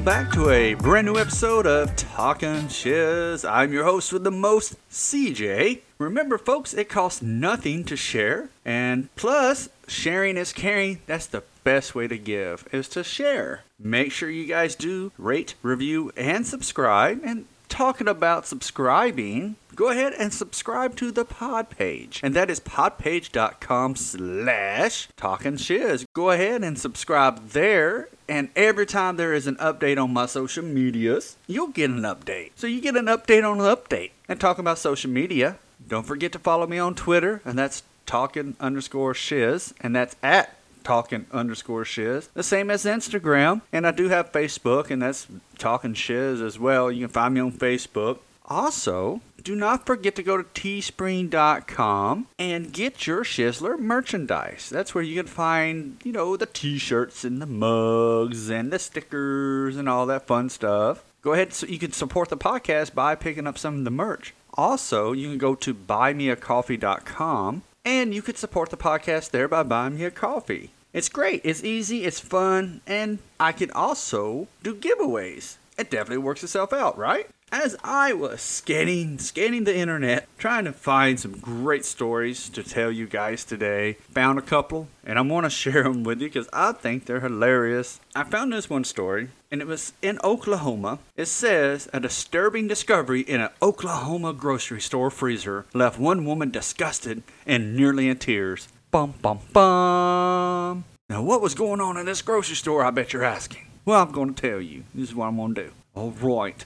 welcome back to a brand new episode of Talking Shiz. I'm your host with the most, CJ. Remember, folks, it costs nothing to share, and plus, sharing is caring. That's the best way to give, is to share. Make sure you guys do rate, review, and subscribe. And talking about subscribing, go ahead and subscribe to the pod page. And that is podpage.com slash talking shiz. Go ahead and subscribe there. And every time there is an update on my social medias, you'll get an update. So you get an update on an update. And talking about social media, don't forget to follow me on Twitter, and that's talking underscore shiz, and that's at talking underscore shiz. The same as Instagram, and I do have Facebook, and that's talking shiz as well. You can find me on Facebook. Also, do not forget to go to teespring.com and get your Shizzler merchandise. That's where you can find, you know, the t shirts and the mugs and the stickers and all that fun stuff. Go ahead so you can support the podcast by picking up some of the merch. Also, you can go to buymeacoffee.com and you could support the podcast there by buying me a coffee. It's great, it's easy, it's fun, and I can also do giveaways. It definitely works itself out, right? As I was scanning, scanning the internet, trying to find some great stories to tell you guys today, found a couple, and I want to share them with you because I think they're hilarious. I found this one story, and it was in Oklahoma. It says a disturbing discovery in an Oklahoma grocery store freezer left one woman disgusted and nearly in tears. Bum bum bum. Now, what was going on in this grocery store? I bet you're asking. Well, I'm going to tell you. This is what I'm going to do. All right.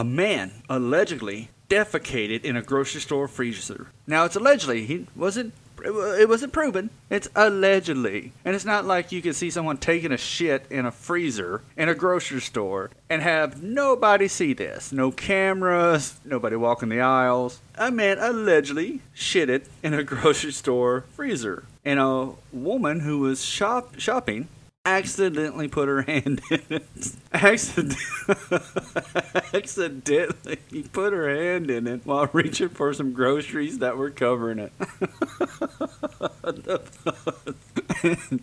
A man allegedly defecated in a grocery store freezer. Now it's allegedly. He wasn't. It wasn't proven. It's allegedly, and it's not like you can see someone taking a shit in a freezer in a grocery store and have nobody see this. No cameras. Nobody walking the aisles. A man allegedly shitted in a grocery store freezer, and a woman who was shop shopping accidentally put her hand in it. Accident- accidentally put her hand in it while reaching for some groceries that were covering it.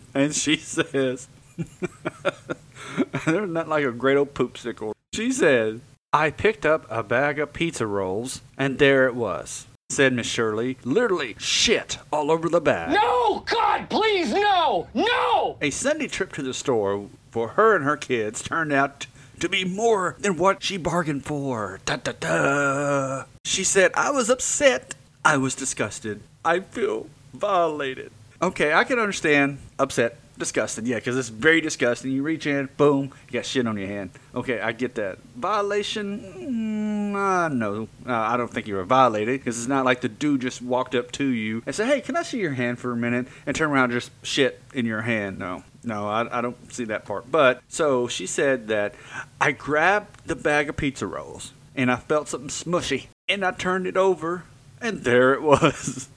and she says, they're not like a great old poopsicle. She said, I picked up a bag of pizza rolls, and there it was said Miss Shirley. Literally shit all over the bag. No! God, please, no! No! A Sunday trip to the store for her and her kids turned out to be more than what she bargained for. Da da da. She said, I was upset. I was disgusted. I feel violated. Okay, I can understand upset, disgusted. Yeah, because it's very disgusting. You reach in, boom, you got shit on your hand. Okay, I get that. Violation? Mm, uh, no. Uh, I don't think you were violated because it's not like the dude just walked up to you and said, hey, can I see your hand for a minute? And turn around and just shit in your hand. No. No, I, I don't see that part. But, so she said that I grabbed the bag of pizza rolls and I felt something smushy and I turned it over and there it was.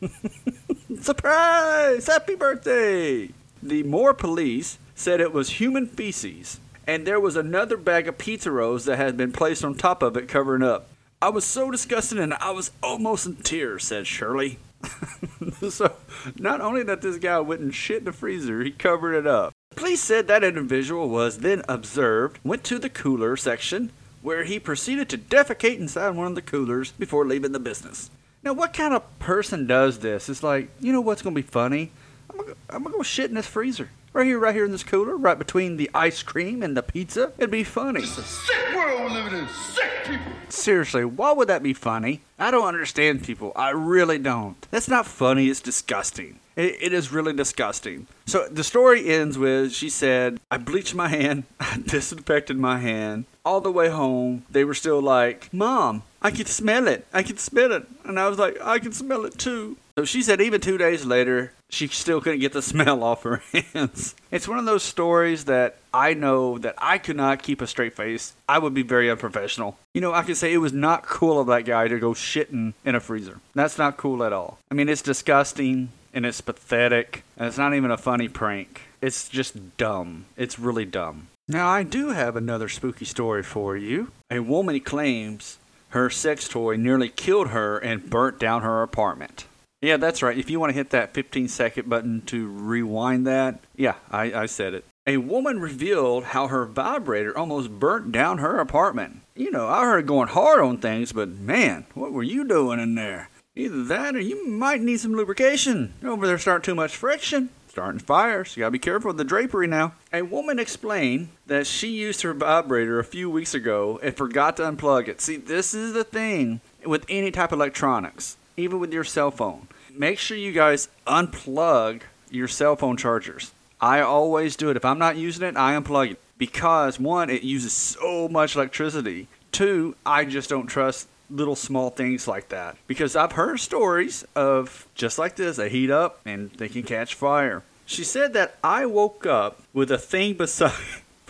Surprise! Happy birthday! The Moore police said it was human feces, and there was another bag of pizza rolls that had been placed on top of it, covering up. I was so disgusted and I was almost in tears, said Shirley. so, not only that this guy went and shit in the freezer, he covered it up. Police said that individual was then observed, went to the cooler section, where he proceeded to defecate inside one of the coolers before leaving the business. Now, what kind of person does this? It's like, you know what's going to be funny? I'm going I'm to go shit in this freezer. Right here, right here in this cooler, right between the ice cream and the pizza. It'd be funny. It's a sick world we living in. Sick people. Seriously, why would that be funny? I don't understand people. I really don't. That's not funny, it's disgusting. It, it is really disgusting. So the story ends with she said, I bleached my hand, I disinfected my hand. All the way home, they were still like, Mom, I can smell it. I can smell it. And I was like, I can smell it too. So she said, even two days later, she still couldn't get the smell off her hands. It's one of those stories that I know that I could not keep a straight face. I would be very unprofessional. You know, I could say it was not cool of that guy to go shitting in a freezer. That's not cool at all. I mean, it's disgusting and it's pathetic and it's not even a funny prank. It's just dumb. It's really dumb. Now, I do have another spooky story for you. A woman claims her sex toy nearly killed her and burnt down her apartment. Yeah, that's right. If you want to hit that 15 second button to rewind that, yeah, I, I said it. A woman revealed how her vibrator almost burnt down her apartment. You know, I heard going hard on things, but man, what were you doing in there? Either that or you might need some lubrication. Over there starting too much friction. Starting fires. You gotta be careful with the drapery now. A woman explained that she used her vibrator a few weeks ago and forgot to unplug it. See, this is the thing with any type of electronics, even with your cell phone. Make sure you guys unplug your cell phone chargers. I always do it. If I'm not using it, I unplug it. Because one, it uses so much electricity. Two, I just don't trust little small things like that. Because I've heard stories of just like this, they heat up and they can catch fire. She said that I woke up with a thing beside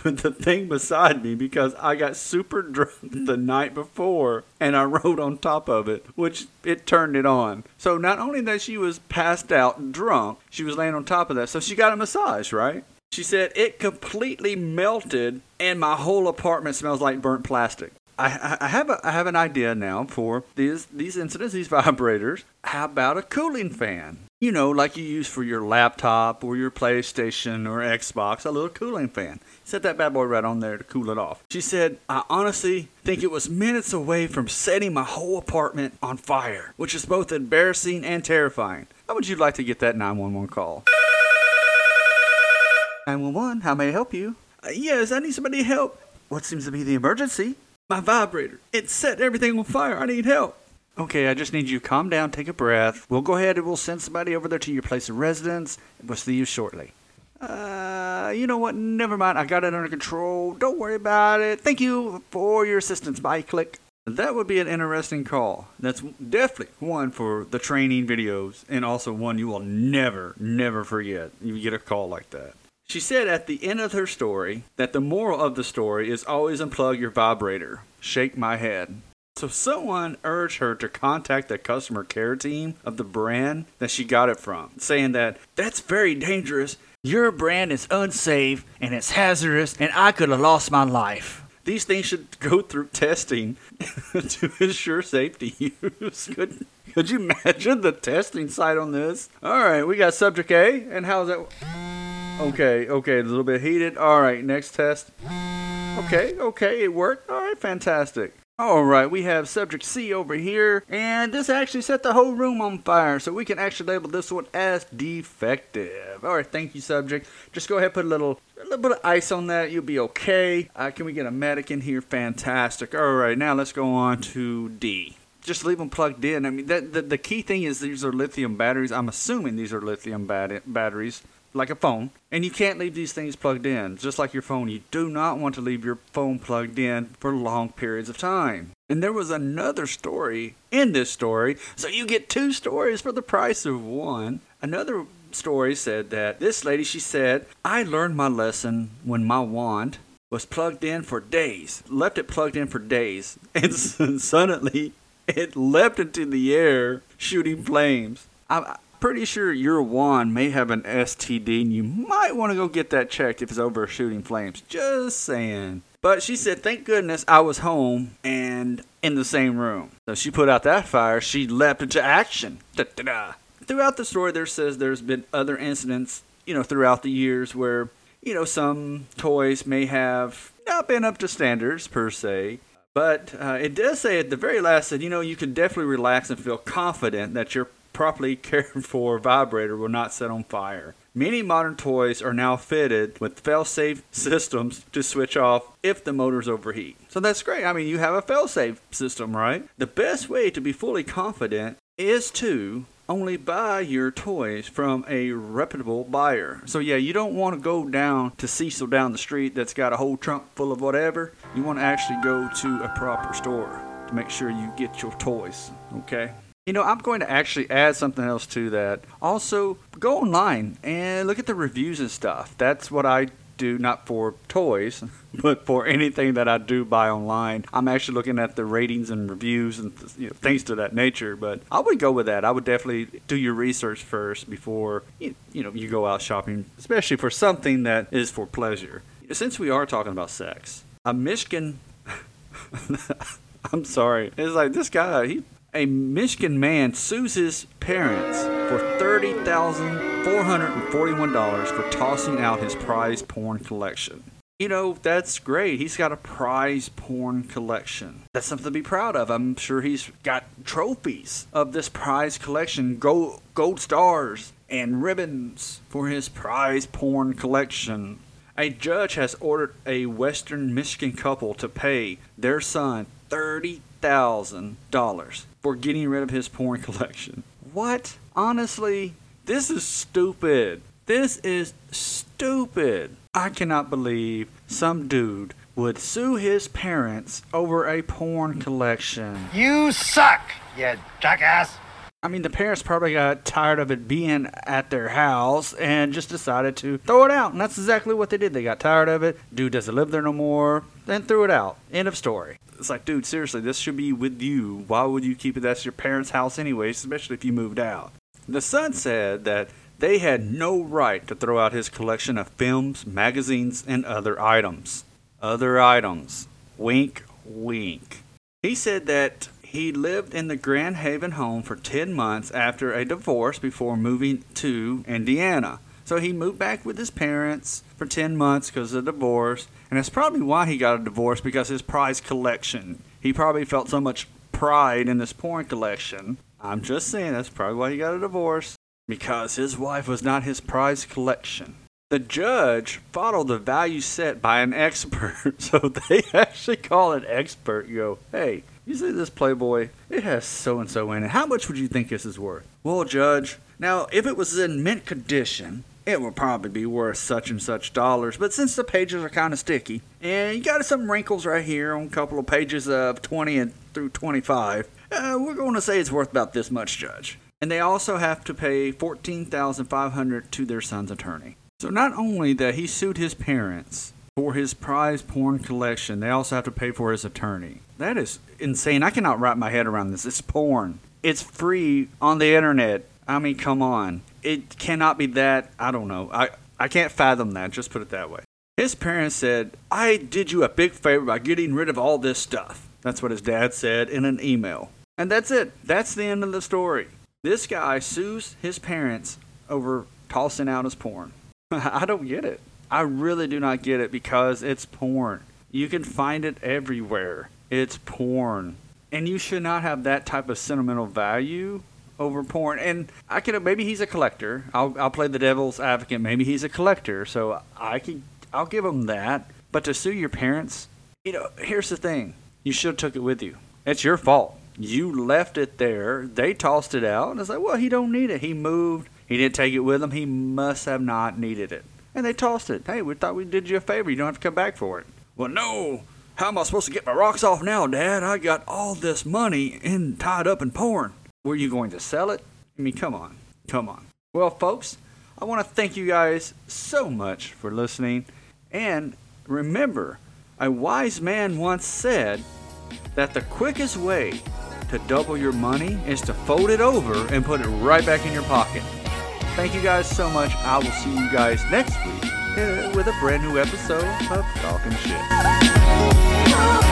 with the thing beside me because I got super drunk the night before and I rode on top of it, which it turned it on. So not only that she was passed out drunk, she was laying on top of that. So she got a massage, right? She said it completely melted and my whole apartment smells like burnt plastic. I, have a, I have an idea now for these these incidents, these vibrators. How about a cooling fan? You know, like you use for your laptop or your PlayStation or Xbox, a little cooling fan. Set that bad boy right on there to cool it off. She said, I honestly think it was minutes away from setting my whole apartment on fire, which is both embarrassing and terrifying. How would you like to get that 911 call? 911, how may I help you? Uh, yes, I need somebody to help. What seems to be the emergency? My vibrator. It set everything on fire. I need help. Okay, I just need you to calm down, take a breath. We'll go ahead and we'll send somebody over there to your place of residence. We'll see you shortly. Uh, you know what? Never mind. I got it under control. Don't worry about it. Thank you for your assistance. Bye. Click. That would be an interesting call. That's definitely one for the training videos, and also one you will never, never forget. You get a call like that. She said at the end of her story that the moral of the story is always unplug your vibrator. Shake my head. So someone urged her to contact the customer care team of the brand that she got it from, saying that that's very dangerous. Your brand is unsafe and it's hazardous and I could have lost my life. These things should go through testing to ensure safety use. Could, could you imagine the testing site on this? All right, we got subject A, and how's that? Okay, okay, a little bit heated. All right, next test. Okay, okay, it worked. All right, fantastic. All right, we have subject C over here, and this actually set the whole room on fire, so we can actually label this one as defective. All right, thank you, subject. Just go ahead, put a little, a little bit of ice on that. You'll be okay. Uh, can we get a medic in here? Fantastic. All right, now let's go on to D just leave them plugged in. I mean, that, the, the key thing is these are lithium batteries. I'm assuming these are lithium bat- batteries like a phone, and you can't leave these things plugged in. Just like your phone, you do not want to leave your phone plugged in for long periods of time. And there was another story in this story, so you get two stories for the price of one. Another story said that this lady, she said, I learned my lesson when my wand was plugged in for days, left it plugged in for days, and suddenly it leapt into the air shooting flames. I, pretty sure your wand may have an STD and you might want to go get that checked if it's over shooting flames. Just saying. But she said, thank goodness I was home and in the same room. So she put out that fire. She leapt into action. Da-da-da. Throughout the story, there says there's been other incidents, you know, throughout the years where, you know, some toys may have not been up to standards per se. But uh, it does say at the very last that, you know, you can definitely relax and feel confident that your properly cared for vibrator will not set on fire. Many modern toys are now fitted with fail-safe systems to switch off if the motors overheat. So that's great. I mean, you have a fail-safe system, right? The best way to be fully confident is to only buy your toys from a reputable buyer. So yeah, you don't want to go down to Cecil down the street that's got a whole trunk full of whatever. You want to actually go to a proper store to make sure you get your toys, okay? You know, I'm going to actually add something else to that. Also, go online and look at the reviews and stuff. That's what I do, not for toys, but for anything that I do buy online. I'm actually looking at the ratings and reviews and you know, things to that nature. But I would go with that. I would definitely do your research first before you, you know you go out shopping, especially for something that is for pleasure. Since we are talking about sex, a Michigan. I'm sorry. It's like this guy. He a Michigan man sues his parents for $30,441 for tossing out his prize porn collection. You know, that's great. He's got a prize porn collection. That's something to be proud of. I'm sure he's got trophies of this prize collection, gold, gold stars and ribbons for his prize porn collection. A judge has ordered a Western Michigan couple to pay their son $30,000 for getting rid of his porn collection. What? Honestly, this is stupid. This is stupid. I cannot believe some dude would sue his parents over a porn collection. You suck, you jackass. I mean, the parents probably got tired of it being at their house and just decided to throw it out. And that's exactly what they did. They got tired of it. Dude doesn't live there no more. Then threw it out. End of story. It's like, dude, seriously, this should be with you. Why would you keep it? That's your parents' house, anyways, especially if you moved out. The son said that they had no right to throw out his collection of films, magazines, and other items. Other items. Wink, wink. He said that he lived in the Grand Haven home for 10 months after a divorce before moving to Indiana. So he moved back with his parents for 10 months because of the divorce. And that's probably why he got a divorce because his prize collection. He probably felt so much pride in this porn collection. I'm just saying that's probably why he got a divorce because his wife was not his prize collection. The judge followed the value set by an expert. So they actually call an expert, you go, hey, you see this Playboy? It has so and so in it. How much would you think this is worth? Well, Judge, now if it was in mint condition, it would probably be worth such and such dollars. But since the pages are kind of sticky, and you got some wrinkles right here on a couple of pages of 20 and through 25, uh, we're going to say it's worth about this much, Judge. And they also have to pay 14500 to their son's attorney. So not only that he sued his parents for his prize porn collection, they also have to pay for his attorney. That is insane. I cannot wrap my head around this. It's porn. It's free on the internet. I mean, come on. It cannot be that. I don't know. I, I can't fathom that. Just put it that way. His parents said, I did you a big favor by getting rid of all this stuff. That's what his dad said in an email. And that's it. That's the end of the story. This guy sues his parents over tossing out his porn. I don't get it. I really do not get it because it's porn. You can find it everywhere. It's porn. And you should not have that type of sentimental value over porn. And I could maybe he's a collector. I'll I'll play the devil's advocate. Maybe he's a collector, so I can I'll give him that. But to sue your parents, you know, here's the thing. You should have took it with you. It's your fault. You left it there. They tossed it out. And it's like, well, he don't need it. He moved. He didn't take it with him. He must have not needed it. And they tossed it. Hey, we thought we did you a favor. You don't have to come back for it. Well, no. How am I supposed to get my rocks off now, Dad? I got all this money in tied up in porn. Were you going to sell it? I mean, come on. Come on. Well, folks, I want to thank you guys so much for listening. And remember, a wise man once said that the quickest way to double your money is to fold it over and put it right back in your pocket. Thank you guys so much. I will see you guys next week uh, with a brand new episode of Talking Shiz.